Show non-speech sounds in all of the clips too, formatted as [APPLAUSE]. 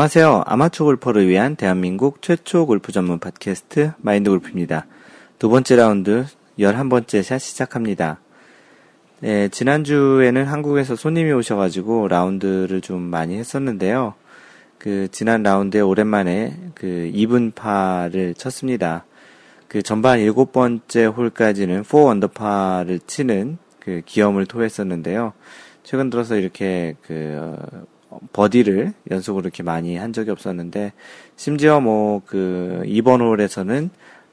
안녕하세요. 아마추어 골퍼를 위한 대한민국 최초 골프 전문 팟캐스트 마인드 골프입니다. 두 번째 라운드 11번째 샷 시작합니다. 네, 지난주에는 한국에서 손님이 오셔가지고 라운드를 좀 많이 했었는데요. 그, 지난 라운드에 오랜만에 그 2분파를 쳤습니다. 그 전반 7번째 홀까지는 4 언더파를 치는 그 기염을 토했었는데요. 최근 들어서 이렇게 그 버디를 연속으로 이렇게 많이 한 적이 없었는데 심지어 뭐 그 2번 홀에서는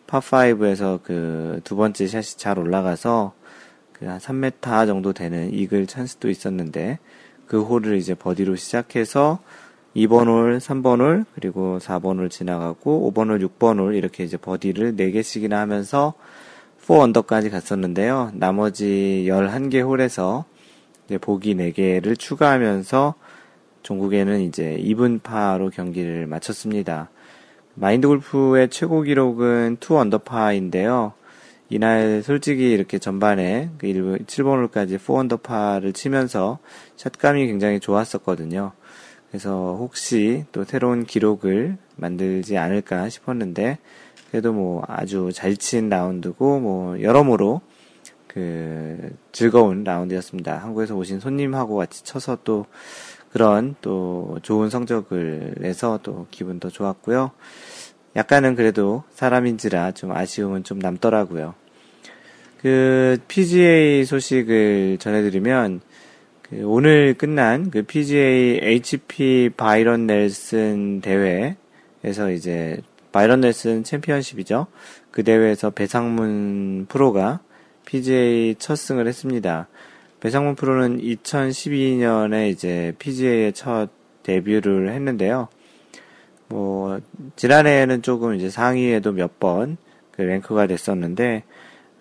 파5에서 그 두 번째 샷이 잘 올라가서 그 한 3m 정도 되는 이글 찬스도 있었는데 그 홀을 이제 버디로 시작해서 2번 홀, 3번 홀, 그리고 4번 홀 지나가고 5번 홀, 6번 홀 이렇게 이제 버디를 4개씩이나 하면서 4 언더까지 갔었는데요. 나머지 11개 홀에서 이제 보기 4개를 추가하면서 종국에는 이제 2분파로 경기를 마쳤습니다. 마인드 골프의 최고 기록은 2 언더파인데요. 이날 솔직히 이렇게 전반에 그 7번 홀까지 4 언더파를 치면서 샷감이 굉장히 좋았었거든요. 그래서 혹시 또 새로운 기록을 만들지 않을까 싶었는데 그래도 뭐 아주 잘 친 라운드고 뭐 여러모로 그 즐거운 라운드였습니다. 한국에서 오신 손님하고 같이 쳐서 또 그런 또 좋은 성적을 내서 또 기분도 좋았고요. 약간은 그래도 사람인지라 좀 아쉬움은 좀 남더라고요. 그 PGA 소식을 전해드리면 그 오늘 끝난 그 PGA HP 바이런 넬슨 대회에서 이제 바이런 넬슨 챔피언십이죠. 그 대회에서 배상문 프로가 PGA 첫 승을 했습니다. 배상문 프로는 2012년에 이제 PGA에 첫 데뷔를 했는데요. 뭐 지난해에는 조금 이제 상위에도 몇 번 그 랭크가 됐었는데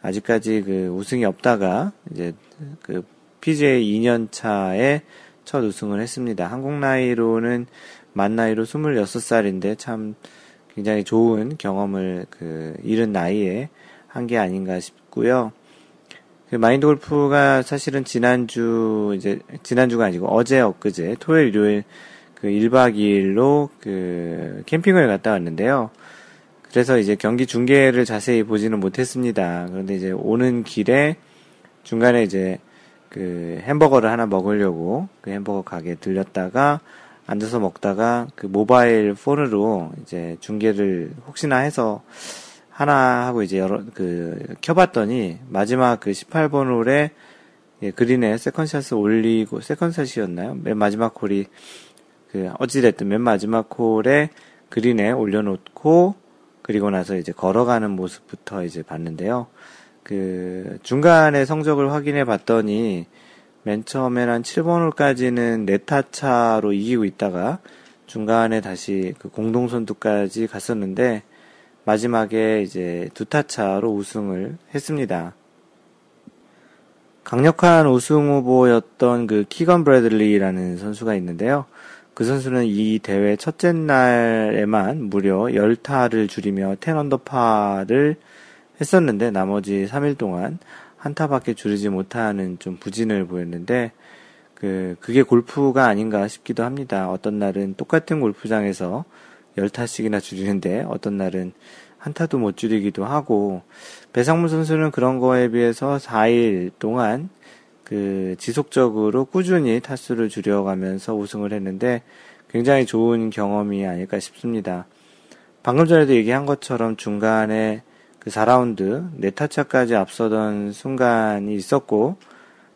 아직까지 그 우승이 없다가 이제 그 PGA 2년 차에 첫 우승을 했습니다. 한국 나이로는 만 나이로 26살인데 참 굉장히 좋은 경험을 그 이른 나이에 한 게 아닌가 싶고요. 그 마인드 골프가 사실은 지난주, 이제, 지난주가 아니고 어제, 엊그제, 토요일, 일요일, 그 1박 2일로 그 캠핑을 갔다 왔는데요. 그래서 이제 경기 중계를 자세히 보지는 못했습니다. 그런데 이제 오는 길에 중간에 이제 그 햄버거를 하나 먹으려고 그 햄버거 가게에 들렸다가 앉아서 먹다가 그 모바일 폰으로 이제 중계를 혹시나 해서 하나 하고 이제 여러 그 켜봤더니 마지막 그 18번 홀에 예, 그린에 세컨샷을 올리고 세컨샷이었나요? 맨 마지막 홀이 그 어찌됐든 맨 마지막 홀에 그린에 올려놓고 그리고 나서 이제 걸어가는 모습부터 이제 봤는데요. 그 중간에 성적을 확인해 봤더니 맨 처음엔 한 7번 홀까지는 네타 차로 이기고 있다가 중간에 다시 그 공동 선두까지 갔었는데 마지막에 이제 두 타차로 우승을 했습니다. 강력한 우승 후보였던 그 키건 브래들리라는 선수가 있는데요. 그 선수는 이 대회 첫째 날에만 무려 10타를 줄이며 10 언더파를 했었는데 나머지 3일 동안 한 타밖에 줄이지 못하는 좀 부진을 보였는데 그 그게 골프가 아닌가 싶기도 합니다. 어떤 날은 똑같은 골프장에서 10타씩이나 줄이는데 어떤 날은 한타도 못 줄이기도 하고 배상문 선수는 그런 거에 비해서 4일 동안 그 지속적으로 꾸준히 타수를 줄여가면서 우승을 했는데 굉장히 좋은 경험이 아닐까 싶습니다. 방금 전에도 얘기한 것처럼 중간에 그 4라운드 네타차까지 앞서던 순간이 있었고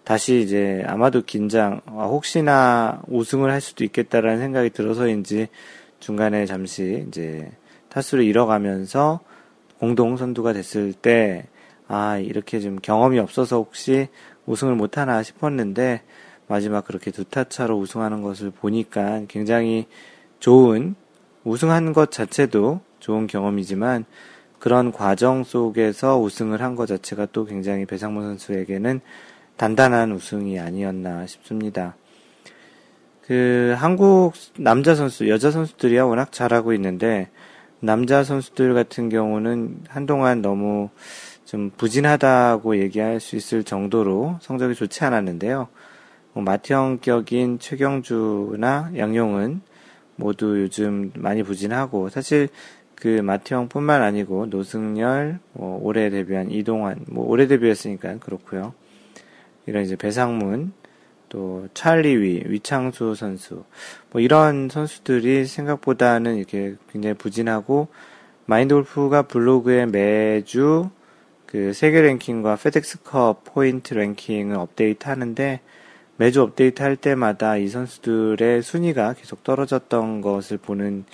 다시 이제 아마도 긴장 아, 혹시나 우승을 할 수도 있겠다라는 생각이 들어서인지 중간에 잠시 이제 타수를 잃어가면서 공동 선두가 됐을 때, 아, 이렇게 좀 경험이 없어서 혹시 우승을 못하나 싶었는데, 마지막 그렇게 두 타차로 우승하는 것을 보니까 굉장히 좋은, 우승한 것 자체도 좋은 경험이지만, 그런 과정 속에서 우승을 한 것 자체가 또 굉장히 배상문 선수에게는 단단한 우승이 아니었나 싶습니다. 그 한국 남자 선수, 여자 선수들이야 워낙 잘하고 있는데 남자 선수들 같은 경우는 한동안 너무 좀 부진하다고 얘기할 수 있을 정도로 성적이 좋지 않았는데요. 뭐 마티형격인 최경주나 양용은 모두 요즘 많이 부진하고 사실 그 마태형뿐만 아니고 노승열, 뭐 올해 데뷔한 이동환, 뭐 올해 데뷔했으니까 그렇고요. 이런 이제 배상문, 또 찰리위, 위창수 선수, 뭐 이런 선수들이 생각보다는 이렇게 굉장히 부진하고 마인드 골프가 블로그에 매주 그 세계 랭킹과 페덱스컵 포인트 랭킹을 업데이트 하는데 매주 업데이트 할 때마다 이 선수들의 순위가 계속 떨어졌던 것을 보는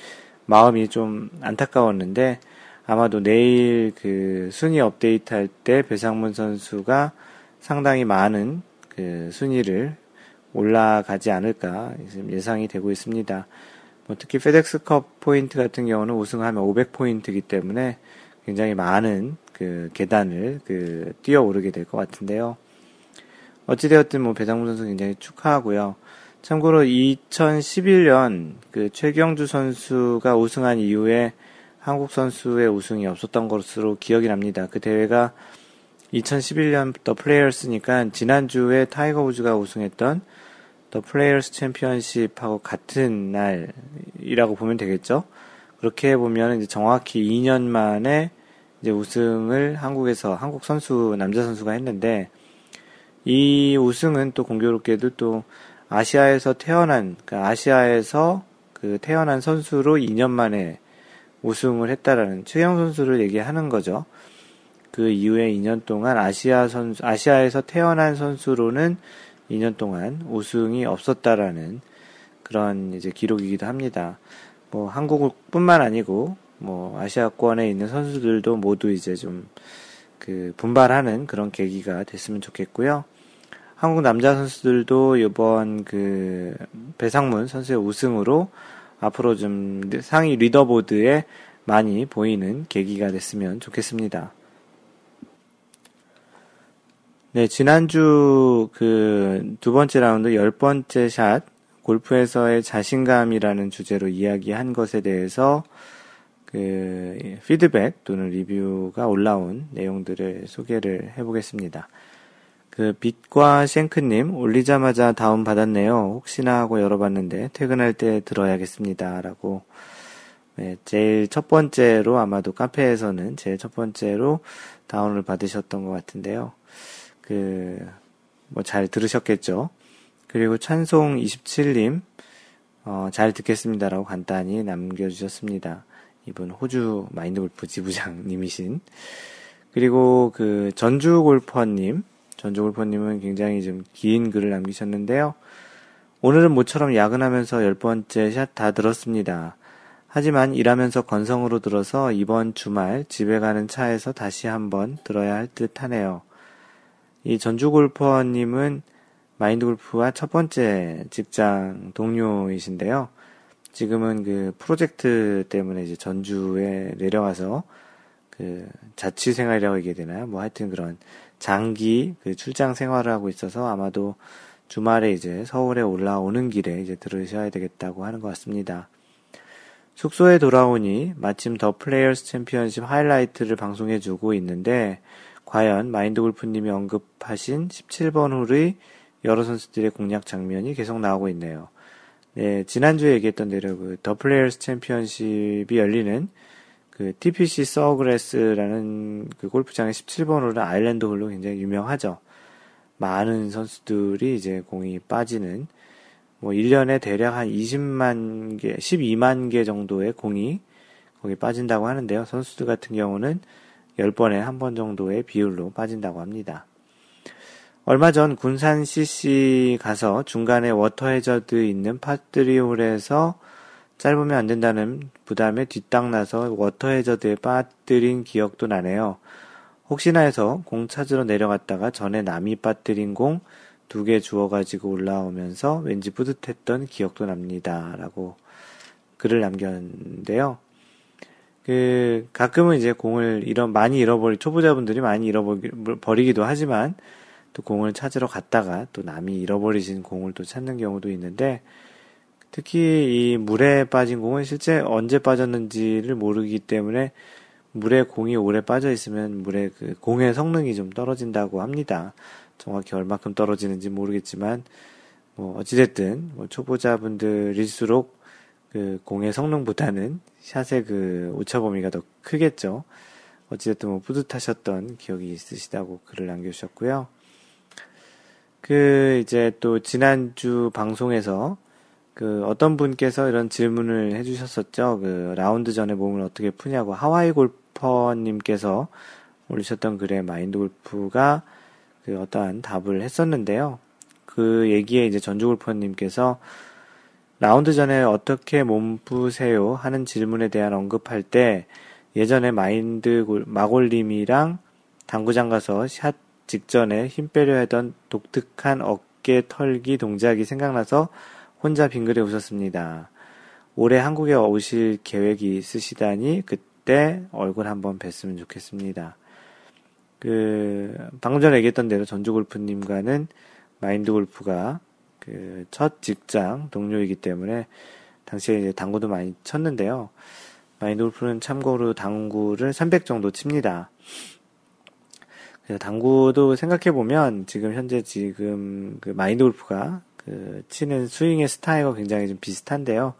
마음이 좀 안타까웠는데 아마도 내일 그 순위 업데이트 할 때 배상문 선수가 상당히 많은 그 순위를 올라가지 않을까 예상이 되고 있습니다. 뭐 특히 페덱스컵 포인트 같은 경우는 우승하면 500포인트이기 때문에 굉장히 많은 그 계단을 그 뛰어오르게 될 것 같은데요. 어찌되었든 뭐 배상문 선수 굉장히 축하하고요. 참고로 2011년 그 최경주 선수가 우승한 이후에 한국 선수의 우승이 없었던 것으로 기억이 납니다. 그 대회가 2011년 더 플레이어스니까 지난주에 타이거 우즈가 우승했던 더 플레이어스 챔피언십하고 같은 날이라고 보면 되겠죠. 그렇게 보면 이제 정확히 2년 만에 이제 우승을 한국에서 한국 선수 남자 선수가 했는데 이 우승은 또 공교롭게도 또 아시아에서 태어난, 그러니까 아시아에서 그 태어난 선수로 2년 만에 우승을 했다라는 최영 선수를 얘기하는 거죠. 그 이후에 2년 동안 아시아 선수, 아시아에서 태어난 선수로는 2년 동안 우승이 없었다라는 그런 이제 기록이기도 합니다. 뭐 한국뿐만 아니고 뭐 아시아권에 있는 선수들도 모두 이제 좀 그 분발하는 그런 계기가 됐으면 좋겠고요. 한국 남자 선수들도 이번 그 배상문 선수의 우승으로 앞으로 좀 상위 리더보드에 많이 보이는 계기가 됐으면 좋겠습니다. 네, 지난주 그 두 번째 라운드 열 번째 샷 골프에서의 자신감이라는 주제로 이야기한 것에 대해서 그 피드백 또는 리뷰가 올라온 내용들을 소개를 해보겠습니다. 그 빛과 쉔크님 올리자마자 다운 받았네요. 혹시나 하고 열어봤는데 퇴근할 때 들어야겠습니다라고 네, 제일 첫 번째로 아마도 카페에서는 제일 첫 번째로 다운을 받으셨던 것 같은데요. 그 뭐 잘 들으셨겠죠. 그리고 찬송 27님 어, 잘 듣겠습니다라고 간단히 남겨주셨습니다. 이분 호주 마인드 골프 지부장님이신 그리고 그 전주 골퍼님 전조골퍼님은 굉장히 좀 긴 글을 남기셨는데요. 오늘은 모처럼 야근하면서 열 번째 샷 다 들었습니다. 하지만 일하면서 건성으로 들어서 이번 주말 집에 가는 차에서 다시 한번 들어야 할 듯 하네요. 이 전주골퍼님은 마인드골프와 첫 번째 직장 동료이신데요. 지금은 그 프로젝트 때문에 이제 전주에 내려와서 그 자취 생활이라고 얘기해야 되나요? 뭐 하여튼 그런 장기 그 출장 생활을 하고 있어서 아마도 주말에 이제 서울에 올라오는 길에 이제 들으셔야 되겠다고 하는 것 같습니다. 숙소에 돌아오니 마침 더 플레이어스 챔피언십 하이라이트를 방송해주고 있는데 과연 마인드 골프님이 언급하신 17번 홀의 여러 선수들의 공략 장면이 계속 나오고 있네요. 네, 지난주에 얘기했던 대로 그 더 플레이어스 챔피언십이 열리는 그 TPC Sawgrass라는 그 골프장의 17번 홀은 island 홀로 굉장히 유명하죠. 많은 선수들이 이제 공이 빠지는 뭐 1년에 대략 한 20만 개, 12만 개 정도의 공이 거기 빠진다고 하는데요. 선수들 같은 경우는 10번에 한 번 정도의 비율로 빠진다고 합니다. 얼마 전 군산 CC 가서 중간에 워터 해저드 있는 par three 홀에서 짧으면 안 된다는 부담에 뒷땅 나서 워터 해저드에 빠뜨린 기억도 나네요. 혹시나 해서 공 찾으러 내려갔다가 전에 남이 빠뜨린 공 두 개 주워가지고 올라오면서 왠지 뿌듯했던 기억도 납니다. 라고 글을 남겼는데요. 그, 가끔은 이제 공을 잃어, 많이 잃어버리, 초보자분들이 많이 잃어버리기도 하지만 또 공을 찾으러 갔다가 또 남이 잃어버리신 공을 또 찾는 경우도 있는데 특히 이 물에 빠진 공은 실제 언제 빠졌는지를 모르기 때문에 물에 공이 오래 빠져 있으면 물의 그 공의 성능이 좀 떨어진다고 합니다. 정확히 얼마큼 떨어지는지 모르겠지만 뭐 어찌됐든 뭐 초보자분들일수록 그그 공의 성능보다는 샷의 그 오차 범위가 더 크겠죠. 어찌됐든 뭐 뿌듯하셨던 기억이 있으시다고 글을 남겨주셨고요. 그 이제 또 지난주 방송에서 그 어떤 분께서 이런 질문을 해주셨었죠. 그 라운드 전에 몸을 어떻게 푸냐고 하와이 골퍼님께서 올리셨던 글에 마인드 골프가 그 어떠한 답을 했었는데요. 그 얘기에 이제 전주 골퍼님께서 라운드 전에 어떻게 몸 푸세요 하는 질문에 대한 언급할 때 예전에 마인드 마골님이랑 당구장 가서 샷 직전에 힘 빼려 하던 독특한 어깨 털기 동작이 생각나서 혼자 빙그레 웃었습니다. 올해 한국에 오실 계획이 있으시다니 그때 얼굴 한번 뵀으면 좋겠습니다. 그 방금 전에 얘기했던 대로 전주 골프님과는 마인드 골프가 그 첫 직장 동료이기 때문에 당시에 이제 당구도 많이 쳤는데요. 마인드 골프는 참고로 당구를 300 정도 칩니다. 그래서 당구도 생각해 보면 지금 현재 지금 그 마인드 골프가 그 치는 스윙의 스타일과 굉장히 좀 비슷한데요.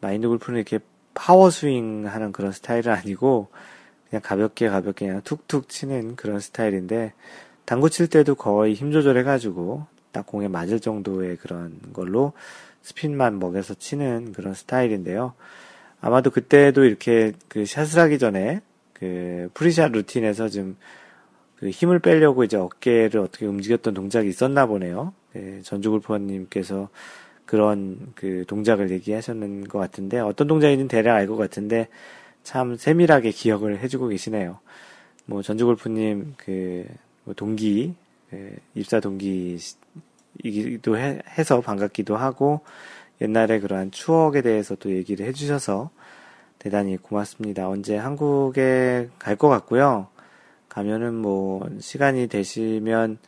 마인드 골프는 이렇게 파워 스윙 하는 그런 스타일은 아니고 그냥 가볍게 가볍게 그냥 툭툭 치는 그런 스타일인데 당구 칠 때도 거의 힘 조절해가지고 딱 공에 맞을 정도의 그런 걸로 스핀만 먹여서 치는 그런 스타일인데요. 아마도 그때도 이렇게 그 샷을 하기 전에 그 pre-shot routine에서 좀 그 힘을 빼려고 이제 어깨를 어떻게 움직였던 동작이 있었나 보네요. 네, 전주 골프님께서 그런 그 동작을 얘기하셨는 것 같은데 어떤 동작인지는 대략 알 것 같은데 참 세밀하게 기억을 해주고 계시네요. 뭐 전주 골프님 그뭐 동기 그 입사 동기이기도 해, 해서 반갑기도 하고 옛날에 그러한 추억에 대해서 또 얘기를 해주셔서 대단히 고맙습니다. 언제 한국에 갈 것 같고요. 가면은 뭐 시간이 되시면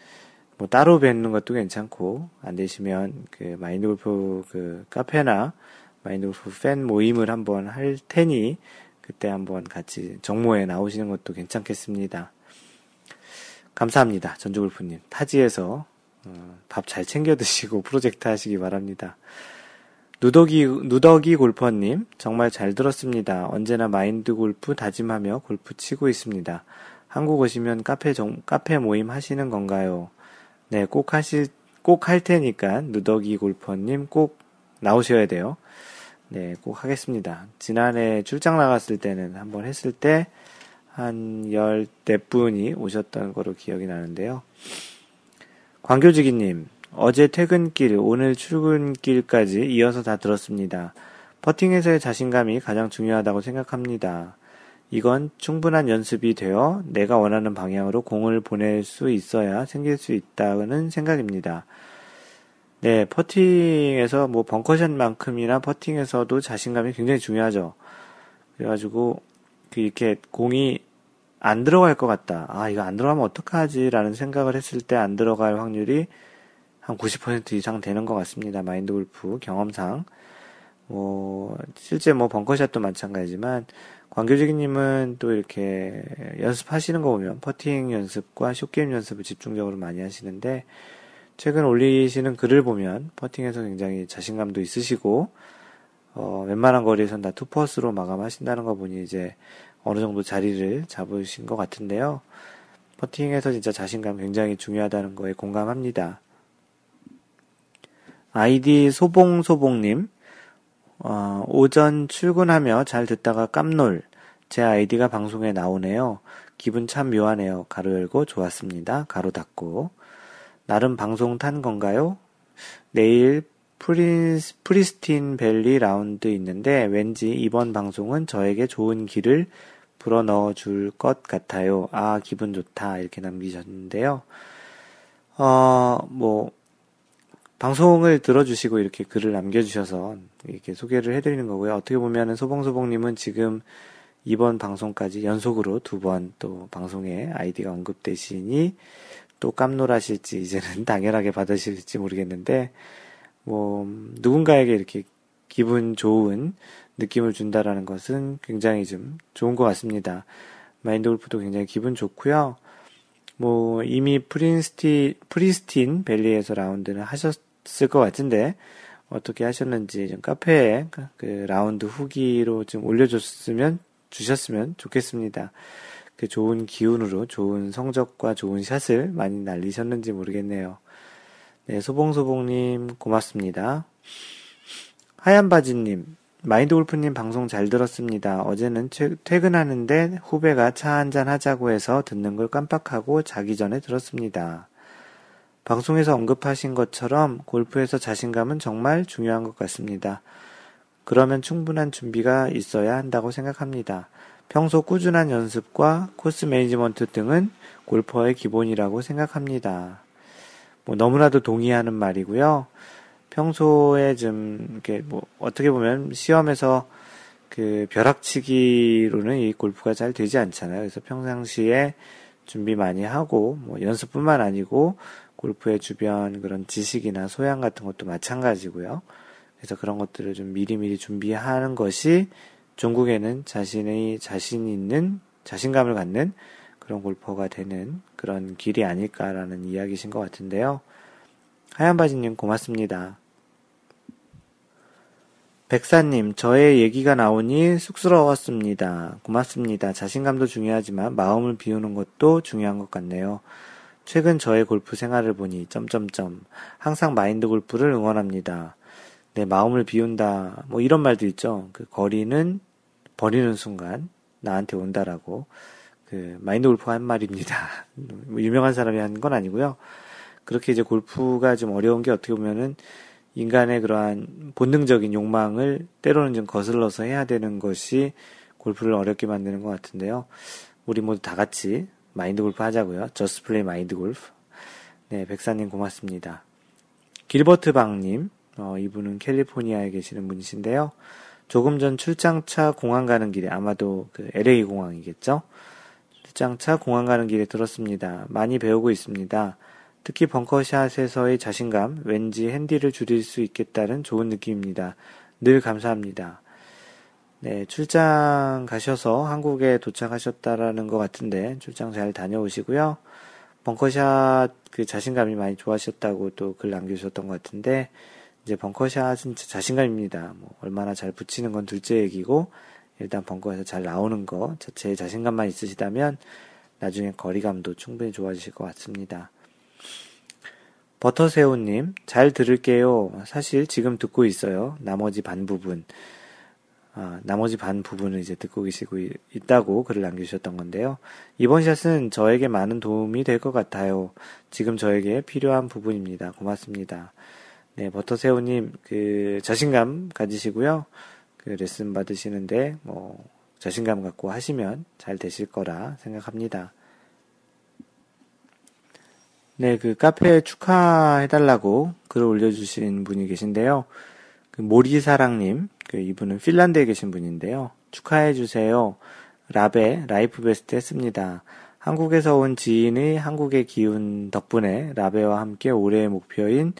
뭐 따로 뵙는 것도 괜찮고 안 되시면 그 마인드 골프 그 카페나 마인드 골프 팬 모임을 한번 할 테니 그때 한번 같이 정모에 나오시는 것도 괜찮겠습니다. 감사합니다. 전주골프님. 타지에서 어, 밥잘 챙겨 드시고 프로젝트 하시기 바랍니다. 누더기, 누더기 골퍼님, 정말 잘 들었습니다. 언제나 마인드 골프 다짐하며 골프 치고 있습니다. 한국 오시면 카페 정, 카페 모임 하시는 건가요? 네, 꼭 하실, 꼭 할 테니까, 누더기 골퍼님 꼭 나오셔야 돼요. 네, 꼭 하겠습니다. 지난해 출장 나갔을 때는 한번 했을 때, 한 열대 분이 오셨던 거로 기억이 나는데요. 광교지기님, 어제 퇴근길, 오늘 출근길까지 이어서 다 들었습니다. 퍼팅에서의 자신감이 가장 중요하다고 생각합니다. 이건 충분한 연습이 되어 내가 원하는 방향으로 공을 보낼 수 있어야 생길 수 있다는 생각입니다. 네, 퍼팅에서 뭐 벙커샷만큼이나 퍼팅에서도 자신감이 굉장히 중요하죠. 그래가지고 그 이렇게 공이 안 들어갈 것 같다. 아, 이거 안 들어가면 어떡하지? 라는 생각을 했을 때 안 들어갈 확률이 한 90% 이상 되는 것 같습니다. 마인드 골프 경험상. 뭐, 실제 뭐 벙커샷도 마찬가지지만, 광교지기님은 또 이렇게 연습하시는 거 보면 퍼팅 연습과 숏게임 연습을 집중적으로 많이 하시는데 최근 올리시는 글을 보면 퍼팅에서 굉장히 자신감도 있으시고 어, 웬만한 거리에선 다 투퍼스로 마감하신다는 거 보니 이제 어느 정도 자리를 잡으신 것 같은데요. 퍼팅에서 진짜 자신감 굉장히 중요하다는 거에 공감합니다. 아이디 소봉소봉님, 어, 오전 출근하며 잘 듣다가 깜놀. 제 아이디가 방송에 나오네요. 기분 참 묘하네요. 괄호 열고 좋았습니다. 괄호 닫고. 나름 방송 탄 건가요? 내일 프리스, 프리스틴 밸리 라운드 있는데 왠지 이번 방송은 저에게 좋은 길을 불어 넣어 줄 것 같아요. 아, 기분 좋다. 이렇게 남기셨는데요. 어, 뭐, 방송을 들어주시고 이렇게 글을 남겨주셔서 이렇게 소개를 해드리는 거고요. 어떻게 보면은 소봉소봉님은 지금 이번 방송까지 연속으로 두 번 또 방송에 아이디가 언급되시니 또 깜놀하실지 이제는 [LAUGHS] 당연하게 받으실지 모르겠는데 뭐 누군가에게 이렇게 기분 좋은 느낌을 준다라는 것은 굉장히 좀 좋은 것 같습니다. 마인드 골프도 굉장히 기분 좋고요. 뭐 이미 프린스티 프리스틴 밸리에서 라운드는 하셨 있을 것 같은데 어떻게 하셨는지 좀 카페에 그 라운드 후기로 좀 올려줬으면 주셨으면 좋겠습니다. 그 좋은 기운으로 좋은 성적과 좋은 샷을 많이 날리셨는지 모르겠네요. 네, 소봉소봉님 고맙습니다. 하얀바지님, 마인드 골프님 방송 잘 들었습니다. 어제는 퇴근하는데 후배가 차 한잔 하자고 해서 듣는 걸 깜빡하고 자기 전에 들었습니다. 방송에서 언급하신 것처럼 골프에서 자신감은 정말 중요한 것 같습니다. 그러면 충분한 준비가 있어야 한다고 생각합니다. 평소 꾸준한 연습과 코스 매니지먼트 등은 골퍼의 기본이라고 생각합니다. 뭐 너무나도 동의하는 말이고요. 평소에 좀 이렇게 뭐 어떻게 보면 시험에서 그 벼락치기로는 이 골프가 잘 되지 않잖아요. 그래서 평상시에 준비 많이 하고 뭐 연습뿐만 아니고 골프의 주변 그런 지식이나 소양 같은 것도 마찬가지고요. 그래서 그런 것들을 좀 미리미리 준비하는 것이 종국에는 자신의 자신 있는 자신감을 갖는 그런 골퍼가 되는 그런 길이 아닐까라는 이야기신 것 같은데요. 하얀 바지님 고맙습니다. 백사님, 저의 얘기가 나오니 쑥스러웠습니다. 고맙습니다. 자신감도 중요하지만 마음을 비우는 것도 중요한 것 같네요. 최근 저의 골프 생활을 보니 점점점 항상 마인드 골프를 응원합니다. 내 마음을 비운다. 뭐 이런 말도 있죠. 그 거리는 버리는 순간 나한테 온다라고 그 마인드 골프가 한 말입니다. [LAUGHS] 뭐 유명한 사람이 한 건 아니고요. 그렇게 이제 골프가 좀 어려운 게 어떻게 보면은 인간의 그러한 본능적인 욕망을 때로는 좀 거슬러서 해야 되는 것이 골프를 어렵게 만드는 것 같은데요. 우리 모두 다 같이 마인드 골프 하자고요. 저스 플레이 마인드 골프. 네, 백사님 고맙습니다. 길버트 방님, 어, 이분은 캘리포니아에 계시는 분이신데요. 조금 전 출장차 공항 가는 길에 아마도 그 LA 공항이겠죠? 출장차 공항 가는 길에 들었습니다. 많이 배우고 있습니다. 특히 벙커샷에서의 자신감, 왠지 핸디를 줄일 수 있겠다는 좋은 느낌입니다. 늘 감사합니다. 네, 출장 가셔서 한국에 도착하셨다라는 것 같은데 출장 잘 다녀오시고요. 벙커샷 그 자신감이 많이 좋아하셨다고 또 글 남겨주셨던 것 같은데 이제 벙커샷은 자신감입니다. 뭐 얼마나 잘 붙이는 건 둘째 얘기고 일단 벙커에서 잘 나오는 거 자체에 자신감만 있으시다면 나중에 거리감도 충분히 좋아지실 것 같습니다. 버터새우님, 잘 들을게요. 사실 지금 듣고 있어요. 나머지 반 부분. 아, 나머지 반 부분을 이제 듣고 계시고 있다고 글을 남겨주셨던 건데요. 이번 샷은 저에게 많은 도움이 될 것 같아요. 지금 저에게 필요한 부분입니다. 고맙습니다. 네, 버터새우님, 그, 자신감 가지시고요. 그 레슨 받으시는데, 뭐, 자신감 갖고 하시면 잘 되실 거라 생각합니다. 네, 그 카페에 축하해달라고 글을 올려주신 분이 계신데요. 그 모리사랑님, 그 이분은 핀란드에 계신 분인데요. 축하해 주세요. 라베 life best 했습니다. 한국에서 온 지인의 한국의 기운 덕분에 라베와 함께 올해의 목표인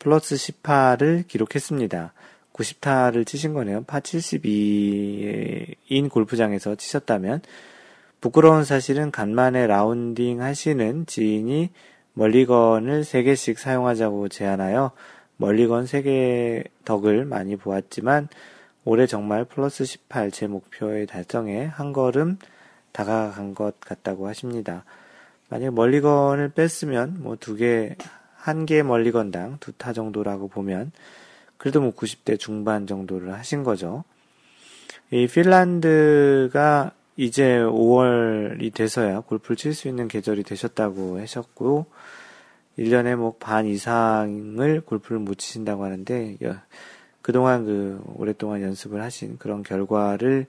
플러스 18을 기록했습니다. 90타를 치신 거네요. 파 72인 골프장에서 치셨다면 부끄러운 사실은 간만에 라운딩 하시는 지인이 멀리건을 3개씩 사용하자고 제안하여 멀리건 3개 덕을 많이 보았지만 올해 정말 플러스 18 제 목표의 달성에 한 걸음 다가간 것 같다고 하십니다. 만약 멀리건을 뺐으면 뭐 두 개, 한 개 멀리건당 두 타 정도라고 보면 그래도 뭐 90대 중반 정도를 하신 거죠. 이 핀란드가 이제 5월이 돼서야 골프를 칠 수 있는 계절이 되셨다고 하셨고, 1년에 뭐 반 이상을 골프를 못 치신다고 하는데, 그동안 그 오랫동안 연습을 하신 그런 결과를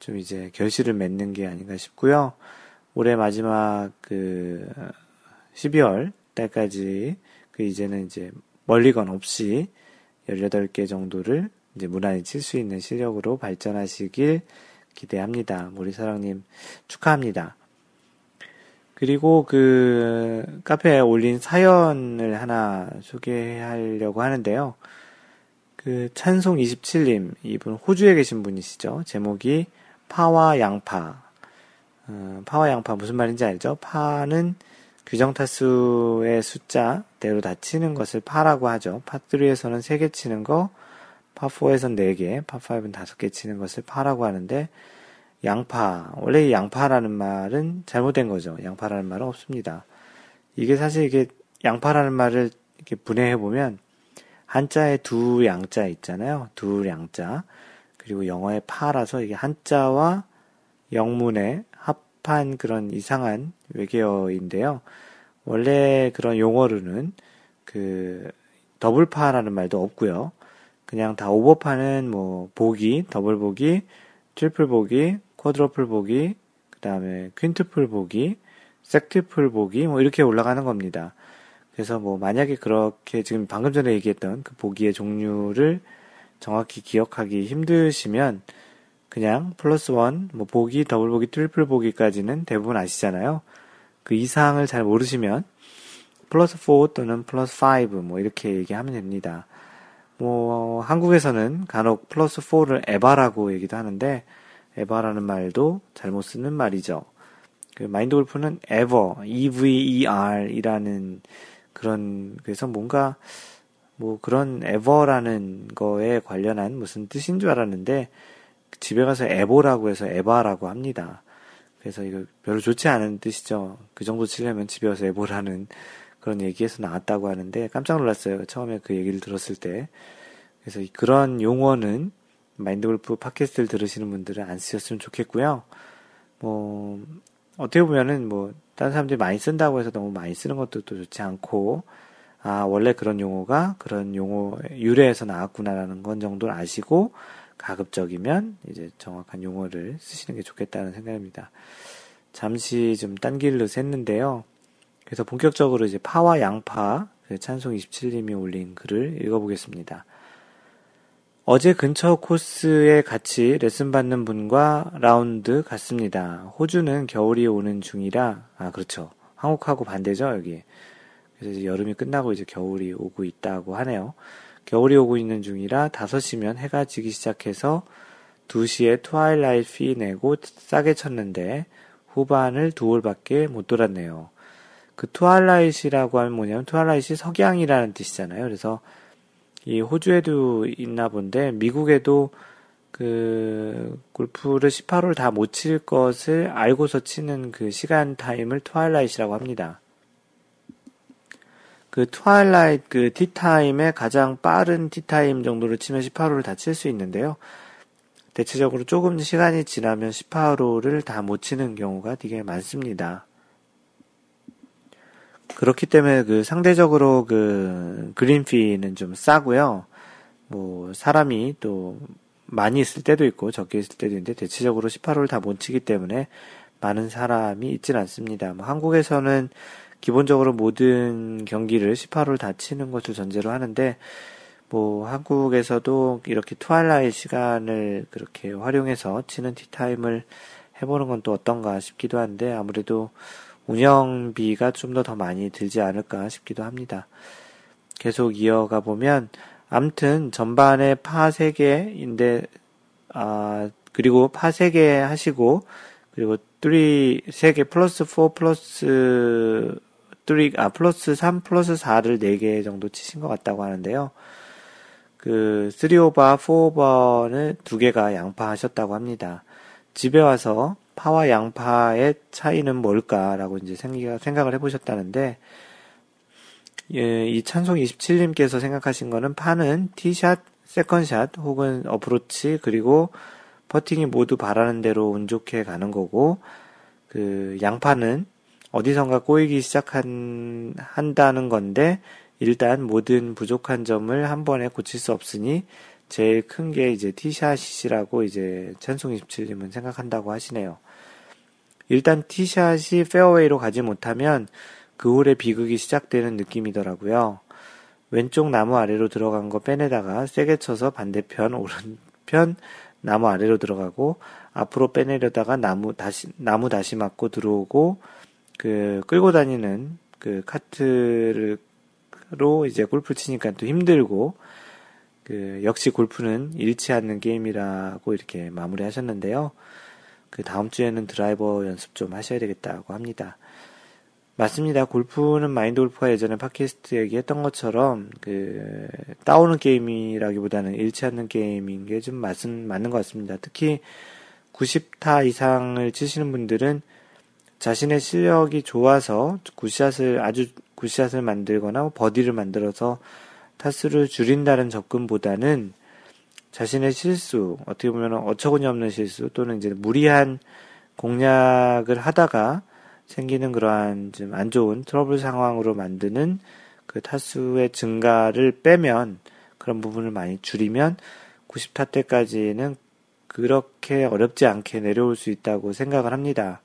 좀 이제 결실을 맺는 게 아닌가 싶고요. 올해 마지막 그 12월 달까지 그 이제는 이제 멀리건 없이 18개 정도를 이제 무난히 칠 수 있는 실력으로 발전하시길 기대합니다. 모리사랑님 축하합니다. 그리고 그 카페에 올린 사연을 하나 소개하려고 하는데요. 그 찬송 27님 이분 호주에 계신 분이시죠. 제목이 파와 양파. 어, 파와 양파 무슨 말인지 알죠? 파는 규정 타수의 숫자대로 다 치는 것을 파라고 하죠. 파3에서는 3개 치는 거, 파4에서는 4개, 파5는 5개 치는 것을 파라고 하는데, 양파. 원래 이 양파라는 말은 잘못된 거죠. 양파라는 말은 없습니다. 이게 사실 이게 양파라는 말을 이렇게 분해해 보면 한자에 두 양자 있잖아요. 두 양자. 그리고 영어의 파라서 이게 한자와 영문의 합한 그런 이상한 외계어인데요. 원래 그런 용어로는 그 더블파라는 말도 없고요. 그냥 다 오버파는 뭐 보기, 더블 보기, 트리플 보기, quadruple 보기, 그 다음에 quintuple 보기, sextuple 보기 뭐 이렇게 올라가는 겁니다. 그래서 뭐 만약에 그렇게 지금 방금 전에 얘기했던 그 보기의 종류를 정확히 기억하기 힘드시면 그냥 plus one, 뭐 보기, 더블 보기, 트리플 보기까지는 대부분 아시잖아요. 그 이상을 잘 모르시면 플러스 4 또는 플러스 5 뭐 이렇게 얘기하면 됩니다. 뭐 한국에서는 간혹 플러스 4를 에바라고 얘기도 하는데 에바라는 말도 잘못 쓰는 말이죠. 그 마인드 골프는 ever, E-V-E-R 이라는 그런, 그래서 뭔가 뭐 그런 ever라는 거에 관련한 무슨 뜻인 줄 알았는데 집에 가서 에보라고 해서 에바라고 합니다. 그래서 이거 별로 좋지 않은 뜻이죠. 그 정도 치려면 집에 와서 에보라는 그런 얘기에서 나왔다고 하는데 깜짝 놀랐어요. 처음에 그 얘기를 들었을 때. 그래서 그런 용어는 마인드 골프 팟캐스트를 들으시는 분들은 안 쓰셨으면 좋겠고요. 뭐, 어떻게 보면은 뭐, 다른 사람들이 많이 쓴다고 해서 너무 많이 쓰는 것도 또 좋지 않고, 아, 원래 그런 용어가 그런 용어 유래에서 나왔구나라는 건 정도를 아시고, 가급적이면 이제 정확한 용어를 쓰시는 게 좋겠다는 생각입니다. 잠시 좀 딴 길로 샜는데요. 그래서 본격적으로 이제 파와 양파, 그 찬송 27님이 올린 글을 읽어보겠습니다. 어제 근처 코스에 같이 레슨 받는 분과 라운드 갔습니다. 호주는 겨울이 오는 중이라, 아, 그렇죠. 한국하고 반대죠, 여기. 그래서 여름이 끝나고 이제 겨울이 오고 있다고 하네요. 겨울이 오고 있는 중이라 5시면 해가 지기 시작해서 2시에 twilight fee 내고 싸게 쳤는데 후반을 두 홀밖에 못 돌았네요. 그 twilight라고 하면 뭐냐면 twilight 석양이라는 뜻이잖아요. 그래서 이 호주에도 있나 본데 미국에도 그 골프를 18홀 다 못 칠 것을 알고서 치는 그 시간 타임을 twilight라고 합니다. 그 트와일라이트 그 티타임의 가장 빠른 티타임 정도를 치면 18홀을 다칠 수 있는데요. 대체적으로 조금 시간이 지나면 18홀을 다못 치는 경우가 되게 많습니다. 그렇기 때문에 그 상대적으로 그 그린피는 좀 싸고요. 뭐 사람이 또 많이 있을 때도 있고 적게 있을 때도 있는데 대체적으로 18홀 다 못 치기 때문에 많은 사람이 있질 않습니다. 뭐 한국에서는 기본적으로 모든 경기를 18홀 다 치는 것을 전제로 하는데 뭐 한국에서도 이렇게 트와일라이 시간을 그렇게 활용해서 치는 티타임을 해보는 건 또 어떤가 싶기도 한데 아무래도 운영비가 좀 더더 많이 들지 않을까 싶기도 합니다. 계속 이어가 보면 암튼 전반에 파 3개인데 아 그리고 파 3개 하시고 그리고 3, 3개 플러스 4 플러스 3, 아 플러스 3 플러스 4를 4개 정도 치신 것 같다고 하는데요. 그 3오버, 4오버는 두 개가 양파 하셨다고 합니다. 집에 와서 파와 양파의 차이는 뭘까라고 이제 생각을 해보셨다는데, 예, 이 찬송 27님께서 생각하신 거는 파는 티샷, second 샷 혹은 어프로치 그리고 퍼팅이 모두 바라는 대로 운 좋게 가는 거고, 그 양파는 어디선가 꼬이기 시작한, 한다는 건데, 일단 모든 부족한 점을 한 번에 고칠 수 없으니 제일 큰 게 이제 티샷이라고 이제 찬송 27님은 생각한다고 하시네요. 일단 티샷이 페어웨이로 가지 못하면 그 홀의 비극이 시작되는 느낌이더라고요. 왼쪽 나무 아래로 들어간 거 빼내다가 세게 쳐서 반대편 오른편 나무 아래로 들어가고 앞으로 빼내려다가 나무 다시 나무 다시 맞고 들어오고 그 끌고 다니는 그 카트로 이제 골프 치니까 또 힘들고 그 역시 골프는 잃지 않는 게임이라고 이렇게 마무리하셨는데요. 그 다음 주에는 드라이버 연습 좀 하셔야 되겠다고 합니다. 맞습니다. 골프는 마인드 골프가 예전에 팟캐스트 얘기했던 것처럼 그 따오는 게임이라기보다는 잃지 않는 게임인 게 좀 맞은 맞는 것 같습니다. 특히 90타 이상을 치시는 분들은 자신의 실력이 좋아서 굿샷을 아주 굿샷을 만들거나 버디를 만들어서 타수를 줄인다는 접근보다는 자신의 실수, 어떻게 보면 어처구니 없는 실수 또는 이제 무리한 공략을 하다가 생기는 그러한 좀 안 좋은 트러블 상황으로 만드는 그 타수의 증가를 빼면 그런 부분을 많이 줄이면 90타 때까지는 그렇게 어렵지 않게 내려올 수 있다고 생각을 합니다.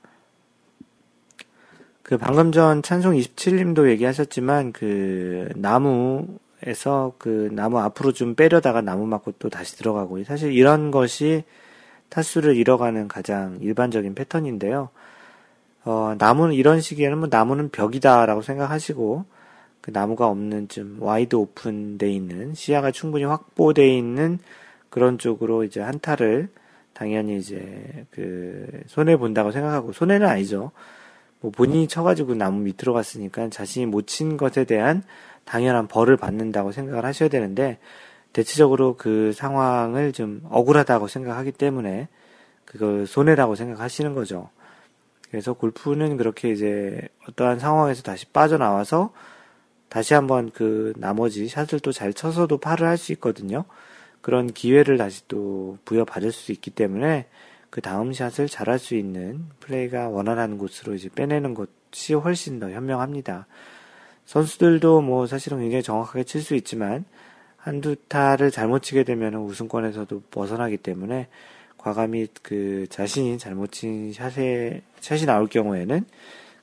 그 방금 전 찬송 27님도 얘기하셨지만 그 나무에서 그 나무 앞으로 좀 빼려다가 나무 맞고 또 다시 들어가고 사실 이런 것이 타수를 잃어가는 가장 일반적인 패턴인데요. 어, 나무는 이런 시기에는 뭐 나무는 벽이다라고 생각하시고 그 나무가 없는 좀 wide open돼 있는 시야가 충분히 확보돼 있는 그런 쪽으로 이제 한타를 당연히 이제 그 손해 본다고 생각하고 손해는 아니죠. 뭐 본인이 쳐가지고 나무 밑으로 갔으니까 자신이 못 친 것에 대한 당연한 벌을 받는다고 생각을 하셔야 되는데 대체적으로 그 상황을 좀 억울하다고 생각하기 때문에 그걸 손해라고 생각하시는 거죠. 그래서 골프는 그렇게 이제 어떠한 상황에서 다시 빠져나와서 다시 한번 그 나머지 샷을 또 잘 쳐서도 팔을 할 수 있거든요. 그런 기회를 다시 또 부여받을 수 있기 때문에 그 다음 샷을 잘할 수 있는 플레이가 원활한 곳으로 이제 빼내는 것이 훨씬 더 현명합니다. 선수들도 뭐 사실은 굉장히 정확하게 칠 수 있지만 한두 타를 잘못 치게 되면 우승권에서도 벗어나기 때문에 과감히 그 자신이 잘못 친 샷에 샷이 나올 경우에는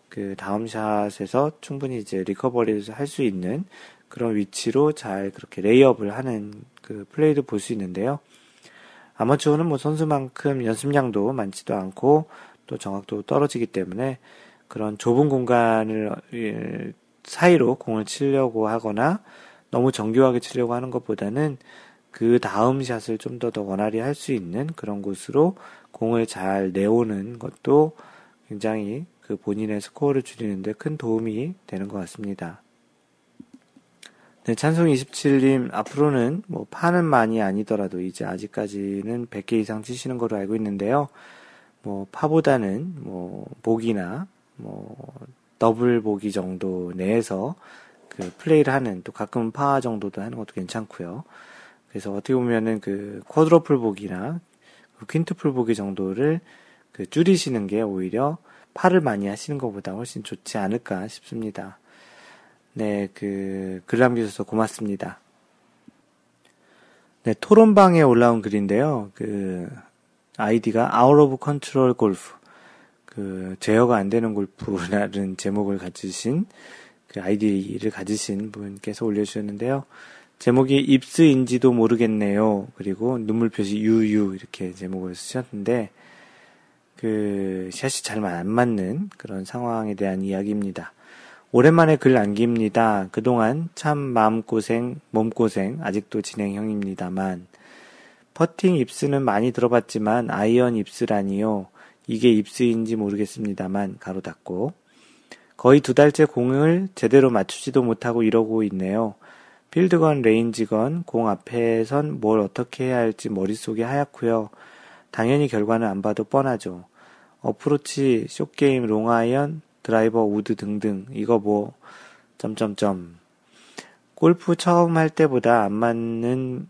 그 다음 샷에서 충분히 이제 recovery를 할 수 있는 그런 위치로 잘 그렇게 레이업을 하는 그 플레이도 볼 수 있는데요. 아마추어는 뭐 선수만큼 연습량도 많지도 않고 또 정확도 떨어지기 때문에 그런 좁은 공간을 예, 사이로 공을 치려고 하거나 너무 정교하게 치려고 하는 것보다는 그 다음 샷을 좀 더 더 원활히 할 수 있는 그런 곳으로 공을 잘 내오는 것도 굉장히 그 본인의 스코어를 줄이는데 큰 도움이 되는 것 같습니다. 네, 찬송 27님, 앞으로는 뭐 파는 많이 아니더라도 이제 아직까지는 100개 이상 치시는 걸로 알고 있는데요. 뭐 파보다는 뭐 보기나 뭐 더블 보기 정도 내에서 그 플레이를 하는 또 가끔 파 정도도 하는 것도 괜찮고요. 그래서 어떻게 보면은 그 쿼드러플 보기나 그 퀸트플 보기 정도를 그 줄이시는 게 오히려 파를 많이 하시는 것보다 훨씬 좋지 않을까 싶습니다. 네, 그, 글 남겨주셔서 고맙습니다. 네, 토론방에 올라온 글인데요. 그, 아이디가 Out of Control Golf. 그, 제어가 안 되는 골프라는 [LAUGHS] 제목을 가지신, 그 아이디를 가지신 분께서 올려주셨는데요. 제목이 yips인지도 모르겠네요. 그리고 눈물 표시 유유 이렇게 제목을 쓰셨는데, 그, 샷이 잘 안 맞는 그런 상황에 대한 이야기입니다. 오랜만에 글 남깁니다. 그동안 참 마음고생, 몸고생, 아직도 진행형입니다만, 퍼팅 yips는 많이 들어봤지만, 아이언 yips라니요. 이게 yips인지 모르겠습니다만, 괄호 닫고. 거의 두 달째 공을 제대로 맞추지도 못하고 이러고 있네요. 필드건, range건, 공 앞에선 뭘 어떻게 해야 할지 머릿속이 하얗고요. 당연히 결과는 안 봐도 뻔하죠. 어프로치, short game, 롱아이언, 드라이버, 우드 등등 이거 뭐 점점점 골프 처음 할 때보다 안 맞는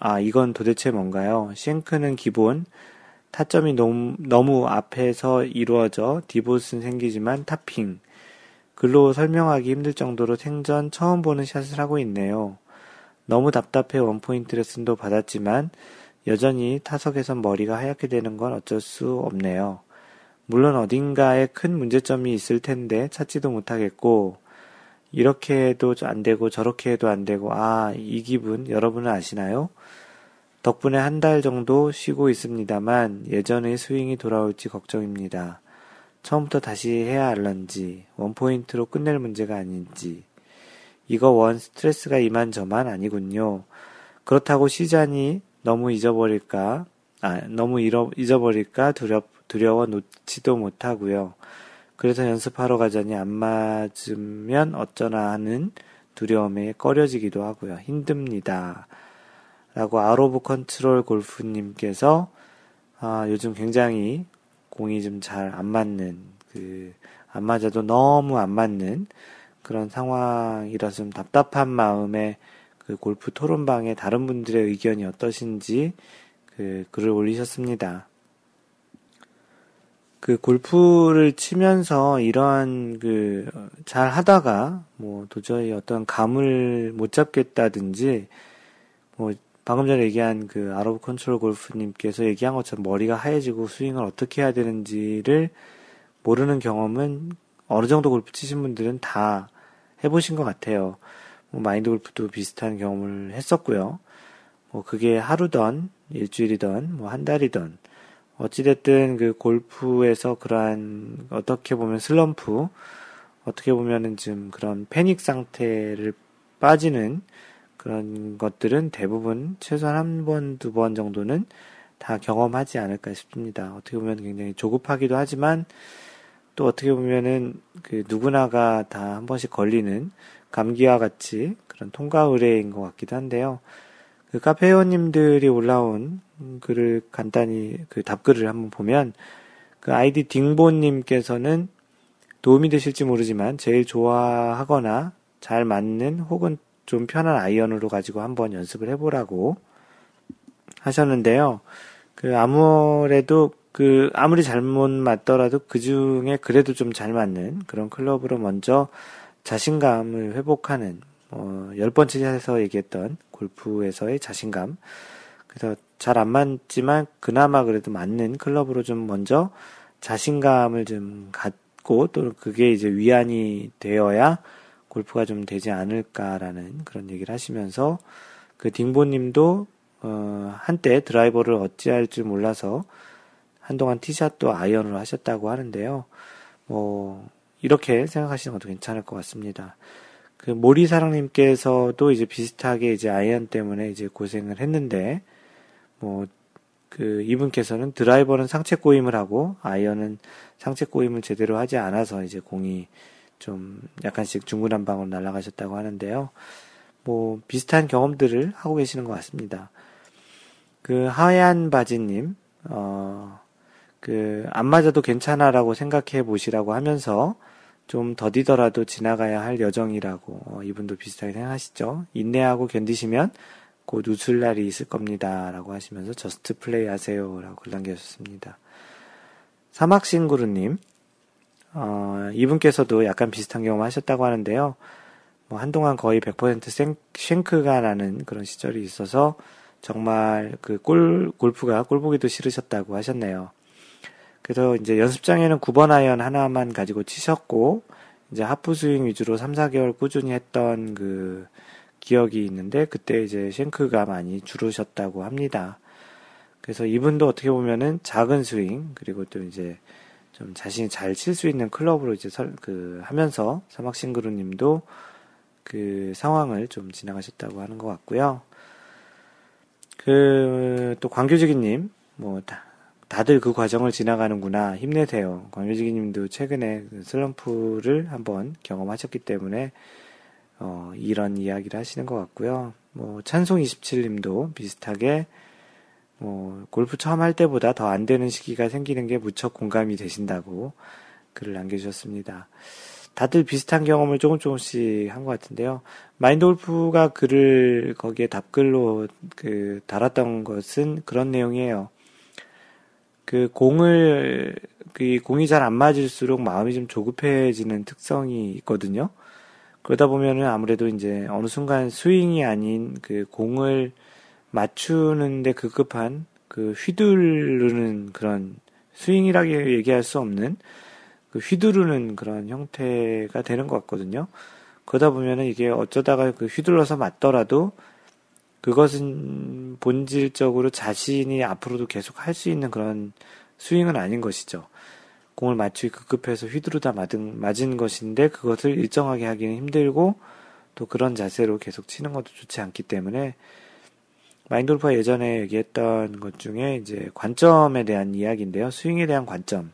아 이건 도대체 뭔가요? 싱크는 기본 타점이 너무, 너무 앞에서 이루어져 디봇은 생기지만 타핑 글로 설명하기 힘들 정도로 생전 처음 보는 샷을 하고 있네요. 너무 답답해 원포인트 레슨도 받았지만 여전히 타석에선 머리가 하얗게 되는 건 어쩔 수 없네요. 물론 어딘가에 큰 문제점이 있을 텐데 찾지도 못하겠고, 이렇게 해도 안 되고 저렇게 해도 안 되고, 아, 이 기분 여러분은 아시나요? 덕분에 한 달 정도 쉬고 있습니다만 예전의 스윙이 돌아올지 걱정입니다. 처음부터 다시 해야 할런지, 원포인트로 끝낼 문제가 아닌지. 이거 원 스트레스가 이만저만 아니군요. 그렇다고 시잔이 너무 잊어버릴까, 아, 너무 잃어, 잊어버릴까 두렵, 두려워 놓지도 못하고요. 그래서 연습하러 가자니 안 맞으면 어쩌나 하는 두려움에 꺼려지기도 하고요. 힘듭니다. 라고 아로브 컨트롤 골프님께서 아, 요즘 굉장히 공이 좀 잘 안 맞는 그 안 맞아도 너무 안 맞는 그런 상황이라서 좀 답답한 마음에 그 골프 토론방에 다른 분들의 의견이 어떠신지 그 글을 올리셨습니다. 그 골프를 치면서 이러한 그 잘 하다가 뭐 도저히 어떤 감을 못 잡겠다든지 뭐 방금 전에 얘기한 그 out of control 골프님께서 얘기한 것처럼 머리가 하얘지고 스윙을 어떻게 해야 되는지를 모르는 경험은 어느 정도 골프 치신 분들은 다 해보신 것 같아요. 뭐 마인드 골프도 비슷한 경험을 했었고요. 뭐 그게 하루던 일주일이던 뭐 한 달이던 어찌됐든 그 골프에서 그러한 어떻게 보면 슬럼프, 어떻게 보면은 좀 그런 패닉 상태를 빠지는 그런 것들은 대부분 최소한 한 번, 두 번 정도는 다 경험하지 않을까 싶습니다. 어떻게 보면 굉장히 조급하기도 하지만 또 어떻게 보면은 그 누구나가 다 한 번씩 걸리는 감기와 같이 그런 통과 의뢰인 것 같기도 한데요. 그 카페 회원님들이 올라온 글을 간단히 그 답글을 한번 보면 그 아이디 딩보님께서는 도움이 되실지 모르지만 제일 좋아하거나 잘 맞는 혹은 좀 편한 아이언으로 가지고 한번 연습을 해보라고 하셨는데요. 그 아무래도 그 아무리 잘못 맞더라도 그 중에 그래도 좀 잘 맞는 그런 클럽으로 먼저 자신감을 회복하는 어, 열 번째 에서 얘기했던 골프에서의 자신감. 그래서 잘 안 맞지만 그나마 그래도 맞는 클럽으로 좀 먼저 자신감을 좀 갖고 또 그게 이제 위안이 되어야 골프가 좀 되지 않을까라는 그런 얘기를 하시면서 그 딩보님도 어, 한때 드라이버를 어찌할 줄 몰라서 한동안 티샷도 아이언으로 하셨다고 하는데요. 뭐 이렇게 생각하시는 것도 괜찮을 것 같습니다. 그 모리사랑님께서도 이제 비슷하게 이제 아이언 때문에 이제 고생을 했는데 뭐 그 이분께서는 드라이버는 상체 꼬임을 하고 아이언은 상체 꼬임을 제대로 하지 않아서 이제 공이 좀 약간씩 중구난방으로 날아가셨다고 하는데요. 뭐 비슷한 경험들을 하고 계시는 것 같습니다. 그 하얀 바지님 어 그 안 맞아도 괜찮아라고 생각해 보시라고 하면서 좀 더디더라도 지나가야 할 여정이라고 어, 이분도 비슷하게 생각하시죠. 인내하고 견디시면 곧 웃을 날이 있을 겁니다. 라고 하시면서 just play 하세요. 라고 글 남겨주셨습니다. 사막싱구루님, 어, 이분께서도 약간 비슷한 경험 하셨다고 하는데요. 뭐 한동안 거의 100% 생, shank가 나는 그런 시절이 있어서 정말 그 골, 골프가 꼴보기도 싫으셨다고 하셨네요. 그래서 이제 연습장에는 9번 아이언 하나만 가지고 치셨고, 이제 half swing 위주로 3, 4개월 꾸준히 했던 그 기억이 있는데, 그때 이제 shank가 많이 줄으셨다고 합니다. 그래서 이분도 어떻게 보면은 작은 스윙, 그리고 또 이제 좀 자신이 잘 칠 수 있는 클럽으로 이제 설, 그 하면서 사막 싱그루 님도 그 상황을 좀 지나가셨다고 하는 것 같고요. 그, 또 광교지기 님, 뭐, 다, 다들 그 과정을 지나가는구나. 힘내세요. 광효지기 님도 최근에 그 슬럼프를 한번 경험하셨기 때문에, 어, 이런 이야기를 하시는 것 같고요. 뭐, 찬송27 님도 비슷하게, 뭐, 골프 처음 할 때보다 더 안 되는 시기가 생기는 게 무척 공감이 되신다고 글을 남겨주셨습니다. 다들 비슷한 경험을 조금 조금씩 한 것 같은데요. 마인드 골프가 글을 거기에 답글로 그 달았던 것은 그런 내용이에요. 그 공을 그 공이 잘 안 맞을수록 마음이 좀 조급해지는 특성이 있거든요. 그러다 보면은 아무래도 이제 어느 순간 스윙이 아닌 그 공을 맞추는데 급급한 그 휘두르는 그런 스윙이라고 얘기할 수 없는 그 휘두르는 그런 형태가 되는 것 같거든요. 그러다 보면은 이게 어쩌다가 그 휘둘러서 맞더라도 그것은 본질적으로 자신이 앞으로도 계속 할 수 있는 그런 스윙은 아닌 것이죠. 공을 맞추기 급급해서 휘두르다 맞은, 맞은 것인데 그것을 일정하게 하기는 힘들고 또 그런 자세로 계속 치는 것도 좋지 않기 때문에 마인돌프가 예전에 얘기했던 것 중에 이제 관점에 대한 이야기인데요. 스윙에 대한 관점.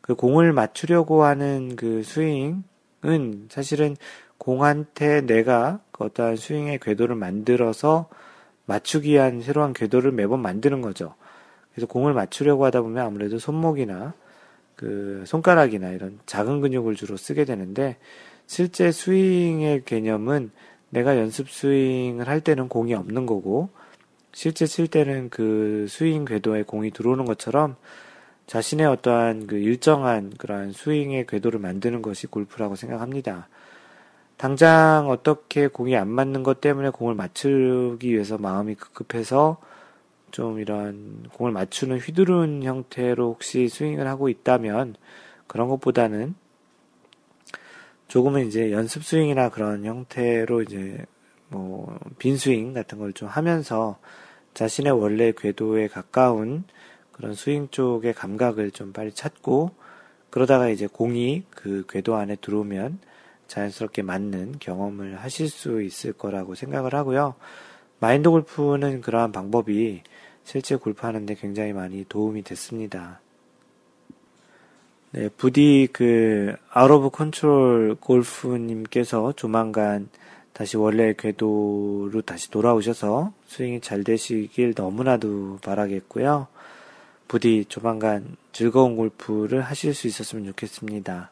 그그 공을 맞추려고 하는 그 스윙은 사실은 공한테 내가 그 어떠한 스윙의 궤도를 만들어서 맞추기 위한 새로운 궤도를 매번 만드는 거죠. 그래서 공을 맞추려고 하다 보면 아무래도 손목이나 그 손가락이나 이런 작은 근육을 주로 쓰게 되는데 실제 스윙의 개념은 내가 연습 스윙을 할 때는 공이 없는 거고 실제 칠 때는 그 스윙 궤도에 공이 들어오는 것처럼 자신의 어떠한 그 일정한 그러한 스윙의 궤도를 만드는 것이 골프라고 생각합니다. 당장 어떻게 공이 안 맞는 것 때문에 공을 맞추기 위해서 마음이 급급해서 좀 이런 공을 맞추는 휘두른 형태로 혹시 스윙을 하고 있다면 그런 것보다는 조금은 이제 연습 스윙이나 그런 형태로 이제 뭐 빈 스윙 같은 걸 좀 하면서 자신의 원래 궤도에 가까운 그런 스윙 쪽의 감각을 좀 빨리 찾고 그러다가 이제 공이 그 궤도 안에 들어오면 자연스럽게 맞는 경험을 하실 수 있을 거라고 생각을 하고요. 마인드 골프는 그러한 방법이 실제 골프하는데 굉장히 많이 도움이 됐습니다. 네, 부디 그 out of control 골프님께서 조만간 다시 원래 궤도로 다시 돌아오셔서 스윙이 잘 되시길 너무나도 바라겠고요. 부디 조만간 즐거운 골프를 하실 수 있었으면 좋겠습니다.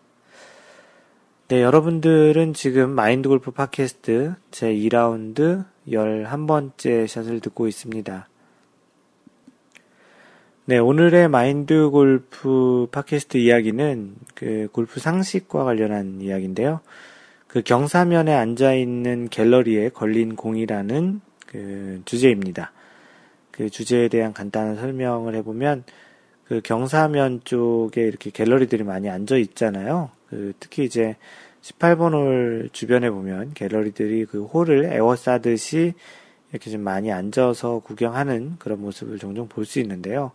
네, 여러분들은 지금 마인드 골프 팟캐스트 제 2라운드 11번째 샷을 듣고 있습니다. 네, 오늘의 마인드 골프 팟캐스트 이야기는 그 골프 상식과 관련한 이야기인데요. 그 경사면에 앉아 있는 갤러리에 걸린 공이라는 그 주제입니다. 그 주제에 대한 간단한 설명을 해보면 그 경사면 쪽에 이렇게 갤러리들이 많이 앉아 있잖아요. 그 특히 이제 18번 홀 주변에 보면 갤러리들이 그 홀을 에워싸듯이 이렇게 좀 많이 앉아서 구경하는 그런 모습을 종종 볼 수 있는데요.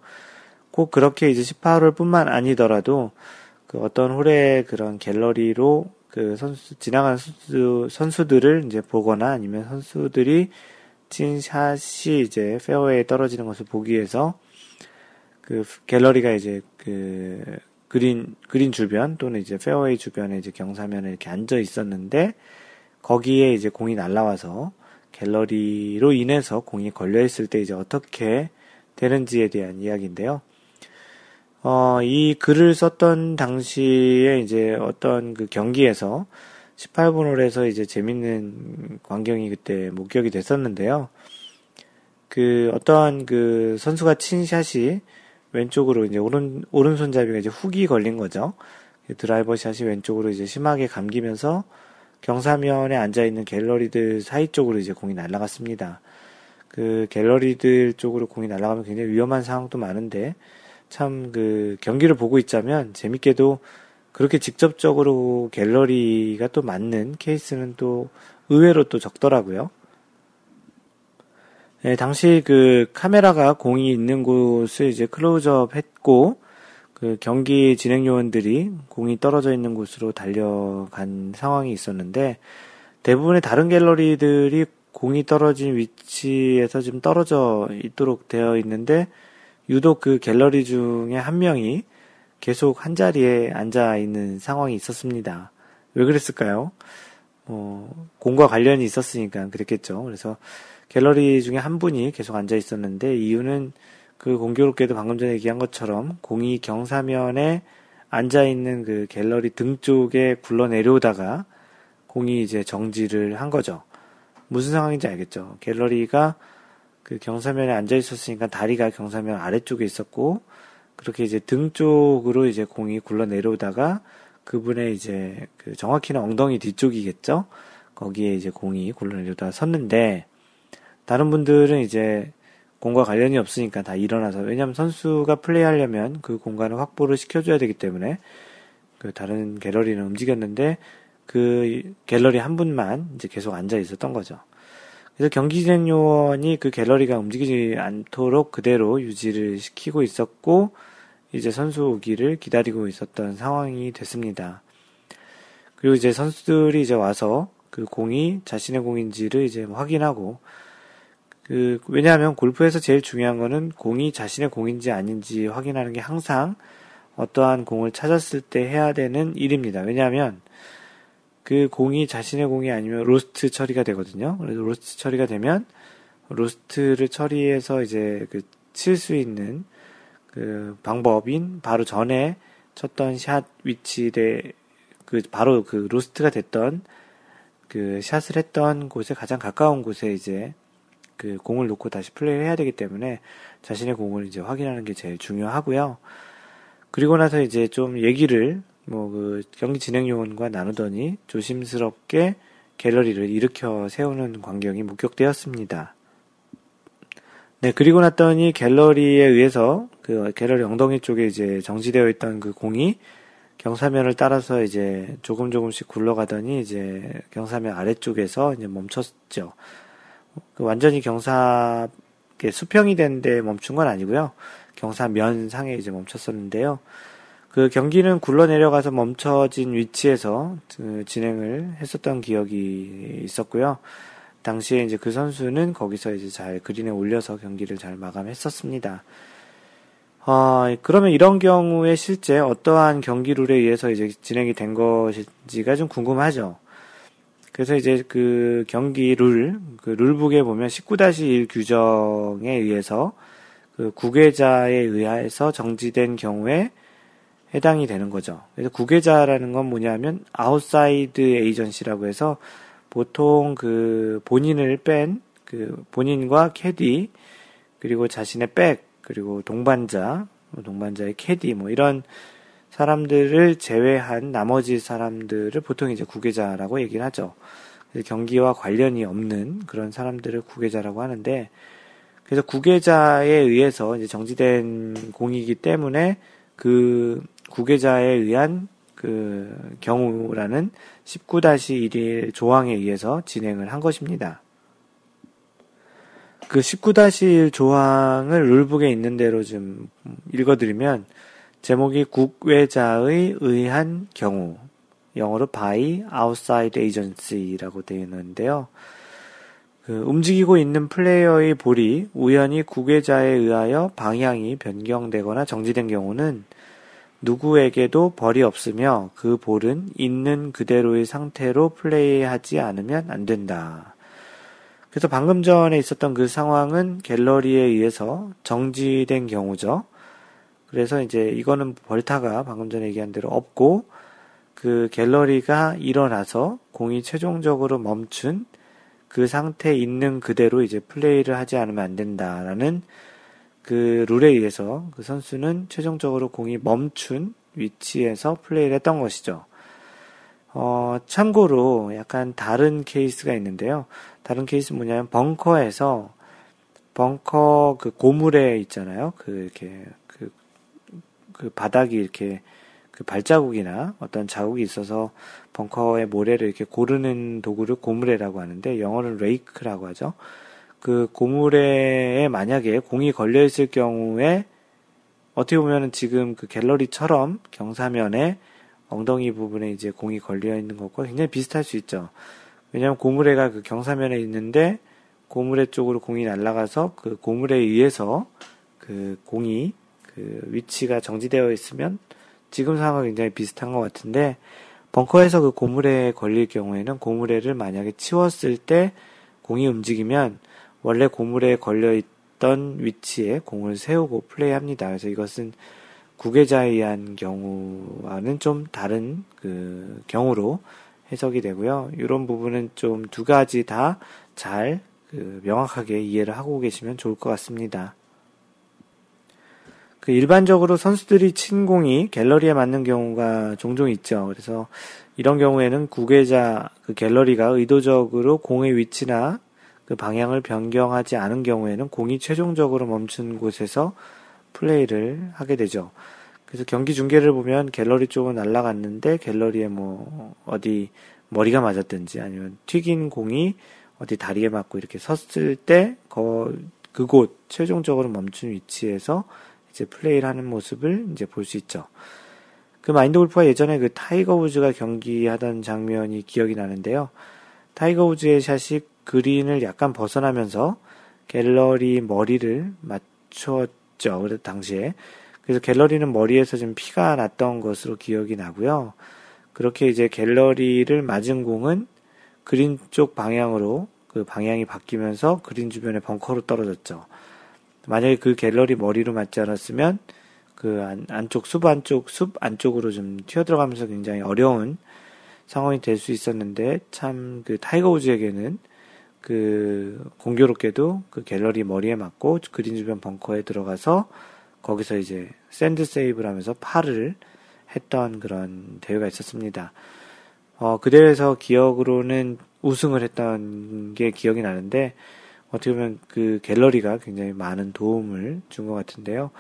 꼭 그렇게 이제 18홀 뿐만 아니더라도 그 어떤 홀의 그런 갤러리로 그 선수, 지나가는 선수, 선수들을 이제 보거나 아니면 선수들이 친 샷이 이제 페어웨이에 떨어지는 것을 보기 위해서 그 갤러리가 이제 그 그린, 그린 주변 또는 이제 페어웨이 주변에 이제 경사면에 이렇게 앉아 있었는데 거기에 이제 공이 날라와서 갤러리로 인해서 공이 걸려 있을 때 이제 어떻게 되는지에 대한 이야기인데요. 어, 이 글을 썼던 당시에 이제 어떤 그 경기에서 18분 홀에서 이제 재밌는 광경이 그때 목격이 됐었는데요. 그 어떠한 그 선수가 친 샷이 왼쪽으로 이제 오른 오른손잡이가 이제 훅이 걸린 거죠. 드라이버 샷이 왼쪽으로 이제 심하게 감기면서 경사면에 앉아 있는 갤러리들 사이 쪽으로 이제 공이 날아갔습니다. 그 갤러리들 쪽으로 공이 날아가면 굉장히 위험한 상황도 많은데 참 그 경기를 보고 있자면 재밌게도 그렇게 직접적으로 갤러리가 또 맞는 케이스는 또 의외로 또 적더라고요. 네, 당시 그 카메라가 공이 있는 곳을 이제 클로즈업 했고, 그 경기 진행 요원들이 공이 떨어져 있는 곳으로 달려간 상황이 있었는데, 대부분의 다른 갤러리들이 공이 떨어진 위치에서 좀 떨어져 있도록 되어 있는데, 유독 그 갤러리 중에 한 명이 계속 한 자리에 앉아 있는 상황이 있었습니다. 왜 그랬을까요? 뭐, 공과 관련이 있었으니까 그랬겠죠. 그래서 갤러리 중에 한 분이 계속 앉아 있었는데 이유는 그 공교롭게도 방금 전에 얘기한 것처럼 공이 경사면에 앉아 있는 그 갤러리 등 쪽에 굴러 내려오다가 공이 이제 정지를 한 거죠. 무슨 상황인지 알겠죠. 갤러리가 그 경사면에 앉아 있었으니까 다리가 경사면 아래쪽에 있었고 그렇게 이제 등 쪽으로 이제 공이 굴러 내려오다가 그분의 이제 그 정확히는 엉덩이 뒤쪽이겠죠. 거기에 이제 공이 굴러 내려오다 섰는데 다른 분들은 이제 공과 관련이 없으니까 다 일어나서 왜냐하면 선수가 플레이하려면 그 공간을 확보를 시켜줘야 되기 때문에 그 다른 갤러리는 움직였는데 그 갤러리 한 분만 이제 계속 앉아 있었던 거죠. 그래서 경기 진행 요원이 그 갤러리가 움직이지 않도록 그대로 유지를 시키고 있었고 이제 선수 오기를 기다리고 있었던 상황이 됐습니다. 그리고 이제 선수들이 이제 와서 그 공이 자신의 공인지를 이제 확인하고 그 왜냐하면 골프에서 제일 중요한 거는 공이 자신의 공인지 아닌지 확인하는 게 항상 어떠한 공을 찾았을 때 해야 되는 일입니다. 왜냐하면 그 공이 자신의 공이 아니면 lost 처리가 되거든요. 그래서 lost 처리가 되면 lost를 처리해서 이제 그 칠 수 있는 그 방법인 바로 전에 쳤던 샷 위치에 그 바로 그 lost가 됐던 그 샷을 했던 곳에 가장 가까운 곳에 이제 그 공을 놓고 다시 플레이를 해야 되기 때문에 자신의 공을 이제 확인하는 게 제일 중요하고요. 그리고 나서 이제 좀 얘기를 뭐 그 경기 진행 요원과 나누더니 조심스럽게 갤러리를 일으켜 세우는 광경이 목격되었습니다. 네, 그리고 났더니 갤러리에 의해서 그 갤러리 엉덩이 쪽에 이제 정지되어 있던 그 공이 경사면을 따라서 이제 조금 조금씩 굴러가더니 이제 경사면 아래쪽에서 이제 멈췄죠. 그 완전히 경사 수평이 된 데 멈춘 건 아니고요. 경사면 상에 이제 멈췄었는데요. 그 경기는 굴러 내려가서 멈춰진 위치에서 그 진행을 했었던 기억이 있었고요. 당시에 이제 그 선수는 거기서 이제 잘 그린에 올려서 경기를 잘 마감했었습니다. 어, 그러면 이런 경우에 실제 어떠한 경기 룰에 의해서 이제 진행이 된 것인지가 좀 궁금하죠. 그래서 이제 그 경기 룰, 그 rule book에 보면 19-1 규정에 의해서 그 국외자에 의해서 정지된 경우에 해당이 되는 거죠. 그래서 국외자라는 건 뭐냐면 outside agency라고 해서 보통 그 본인을 뺀 그 본인과 캐디 그리고 자신의 백 그리고 동반자 뭐 동반자의 캐디 뭐 이런 사람들을 제외한 나머지 사람들을 보통 이제 구계자라고 얘기를 하죠. 경기와 관련이 없는 그런 사람들을 구계자라고 하는데 그래서 구계자에 의해서 이제 정지된 공이기 때문에 그 구계자에 의한 그 경우라는 19-1일 조항에 의해서 진행을 한 것입니다. 그 19-1 조항을 룰북에 있는 대로 좀 읽어드리면 제목이 국외자의 의한 경우 영어로 by outside agency라고 되어 있는데요. 그 움직이고 있는 플레이어의 볼이 우연히 국외자에 의하여 방향이 변경되거나 정지된 경우는 누구에게도 벌이 없으며 그 볼은 있는 그대로의 상태로 플레이하지 않으면 안 된다. 그래서 방금 전에 있었던 그 상황은 갤러리에 의해서 정지된 경우죠. 그래서 이제 이거는 벌타가 방금 전에 얘기한 대로 없고 그 갤러리가 일어나서 공이 최종적으로 멈춘 그 상태에 있는 그대로 이제 플레이를 하지 않으면 안 된다라는 그 룰에 의해서 그 선수는 최종적으로 공이 멈춘 위치에서 플레이를 했던 것이죠. 어, 참고로 약간 다른 케이스가 있는데요. 다른 케이스 뭐냐면 벙커에서 벙커 그 고무래 있잖아요. 그 이렇게 그, 그 바닥이 이렇게 그 발자국이나 어떤 자국이 있어서 벙커의 모래를 이렇게 고르는 도구를 고무래라고 하는데 영어는 rake라고 하죠. 그 고무래에 만약에 공이 걸려 있을 경우에 어떻게 보면은 지금 그 갤러리처럼 경사면에 엉덩이 부분에 이제 공이 걸려 있는 것과 굉장히 비슷할 수 있죠. 왜냐하면 고무래가 그 경사면에 있는데 고무래 쪽으로 공이 날아가서 그 고무래에 의해서 그 공이 그 위치가 정지되어 있으면 지금 상황과 굉장히 비슷한 것 같은데 벙커에서 그 고무래에 걸릴 경우에는 고무래를 만약에 치웠을 때 공이 움직이면 원래 고물에 걸려 있던 위치에 공을 세우고 플레이합니다. 그래서 이것은 구계자에 의한 경우와는 좀 다른 그 경우로 해석이 되고요. 이런 부분은 좀 두 가지 다 잘 그 명확하게 이해를 하고 계시면 좋을 것 같습니다. 그 일반적으로 선수들이 친 공이 갤러리에 맞는 경우가 종종 있죠. 그래서 이런 경우에는 구계자 그 갤러리가 의도적으로 공의 위치나 그 방향을 변경하지 않은 경우에는 공이 최종적으로 멈춘 곳에서 플레이를 하게 되죠. 그래서 경기 중계를 보면 갤러리 쪽은 날아갔는데 갤러리에 뭐 어디 머리가 맞았든지 아니면 튀긴 공이 어디 다리에 맞고 이렇게 섰을 때 그, 그곳 최종적으로 멈춘 위치에서 이제 플레이를 하는 모습을 이제 볼 수 있죠. 그 마인드 골프가 예전에 그 타이거 우즈가 경기하던 장면이 기억이 나는데요. 타이거 우즈의 샷이 그린을 약간 벗어나면서 갤러리 머리를 맞췄죠. 그래서 당시에. 그래서 갤러리는 머리에서 좀 피가 났던 것으로 기억이 나고요. 그렇게 이제 갤러리를 맞은 공은 그린 쪽 방향으로 그 방향이 바뀌면서 그린 주변에 벙커로 떨어졌죠. 만약에 그 갤러리 머리로 맞지 않았으면 그 안, 안쪽 숲 안쪽 숲 안쪽으로 좀 튀어들어가면서 굉장히 어려운 상황이 될 수 있었는데 참 그 타이거 우즈에게는 그 공교롭게도 그 갤러리 머리에 맞고 그린 주변 벙커에 들어가서 거기서 이제 sand save를 하면서 파를 했던 그런 대회가 있었습니다. 어, 그 대회에서 기억으로는 우승을 했던 게 기억이 나는데 어떻게 보면 그 갤러리가 굉장히 많은 도움을 준 것 같은데요.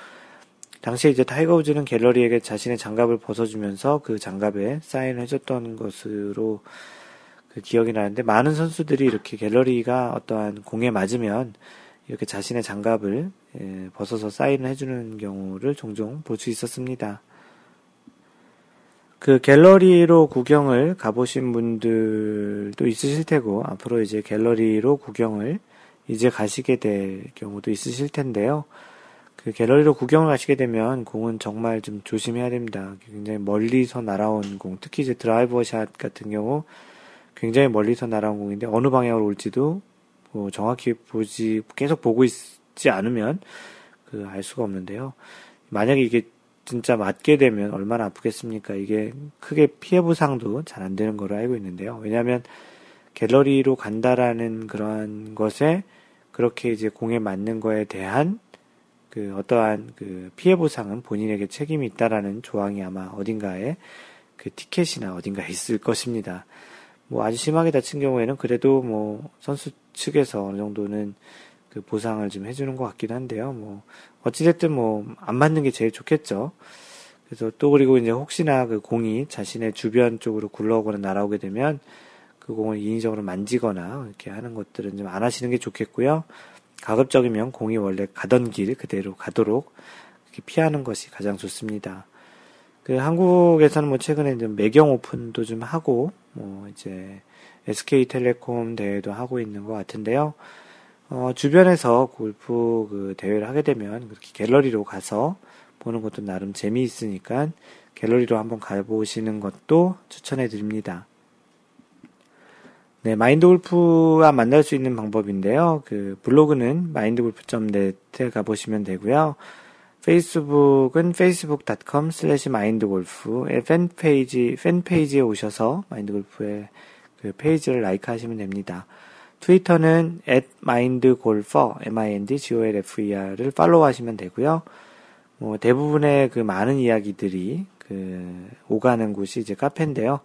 당시에 이제 타이거 우즈는 갤러리에게 자신의 장갑을 벗어주면서 그 장갑에 사인을 해줬던 것으로 그 기억이 나는데 많은 선수들이 이렇게 갤러리가 어떠한 공에 맞으면 이렇게 자신의 장갑을 예, 벗어서 사인을 해주는 경우를 종종 볼 수 있었습니다. 그 갤러리로 구경을 가보신 분들도 있으실 테고 앞으로 이제 갤러리로 구경을 이제 가시게 될 경우도 있으실 텐데요. 그 갤러리로 구경을 가시게 되면 공은 정말 좀 조심해야 됩니다. 굉장히 멀리서 날아온 공, 특히 이제 드라이버 샷 같은 경우 굉장히 멀리서 날아온 공인데 어느 방향으로 올지도 뭐 정확히 보지 계속 보고 있지 않으면 그 알 수가 없는데요. 만약에 이게 진짜 맞게 되면 얼마나 아프겠습니까? 이게 크게 피해 보상도 잘 안 되는 걸로 알고 있는데요. 왜냐하면 갤러리로 간다라는 그러한 것에 그렇게 이제 공에 맞는 거에 대한 그 어떠한 그 피해 보상은 본인에게 책임이 있다라는 조항이 아마 어딘가에 그 티켓이나 어딘가에 [LAUGHS] 있을 것입니다. 뭐 아주 심하게 다친 경우에는 그래도 뭐 선수 측에서 어느 정도는 그 보상을 좀 해주는 것 같긴 한데요. 뭐 어찌됐든 뭐 안 맞는 게 제일 좋겠죠. 그래서 또 그리고 이제 혹시나 그 공이 자신의 주변 쪽으로 굴러오거나 날아오게 되면 그 공을 인위적으로 만지거나 이렇게 하는 것들은 좀 안 하시는 게 좋겠고요. 가급적이면 공이 원래 가던 길 그대로 가도록 피하는 것이 가장 좋습니다. 그 한국에서는 뭐 최근에 좀 매경 오픈도 좀 하고 뭐 이제 SK텔레콤 대회도 하고 있는 것 같은데요. 어, 주변에서 골프 그 대회를 하게 되면 그렇게 갤러리로 가서 보는 것도 나름 재미있으니까 갤러리로 한번 가보시는 것도 추천해 드립니다. 네, 마인드 골프와 만날 수 있는 방법인데요. 그 블로그는 mindgolf.net에 가보시면 되고요. 페이스북은 facebook.com slash mindgolf 팬페이지, 팬페이지에 오셔서 마인드골프의 그 페이지를 라이크 하시면 됩니다. 트위터는 at mindgolfer, m-i-n-d-g-o-l-f-e-r을 팔로우 하시면 되고요. 뭐 대부분의 그 많은 이야기들이 그 오가는 곳이 이제 카페인데요.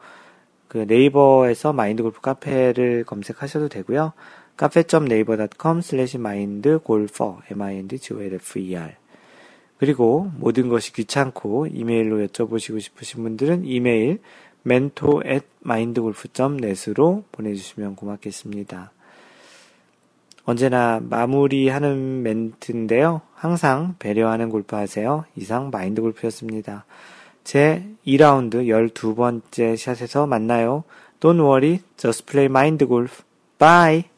그 네이버에서 마인드 골프 카페를 검색하셔도 되고요. 카페.naver.com slash mindgolfer, m-i-n-d-g-o-l-f-e-r 그리고 모든 것이 귀찮고 이메일로 여쭤보시고 싶으신 분들은 이메일 mentor at mindgolf.net으로 보내주시면 고맙겠습니다. 언제나 마무리하는 멘트인데요. 항상 배려하는 골프 하세요. 이상 마인드 골프였습니다. 제 2라운드 12번째 샷에서 만나요. Don't worry, just play mind golf. Bye!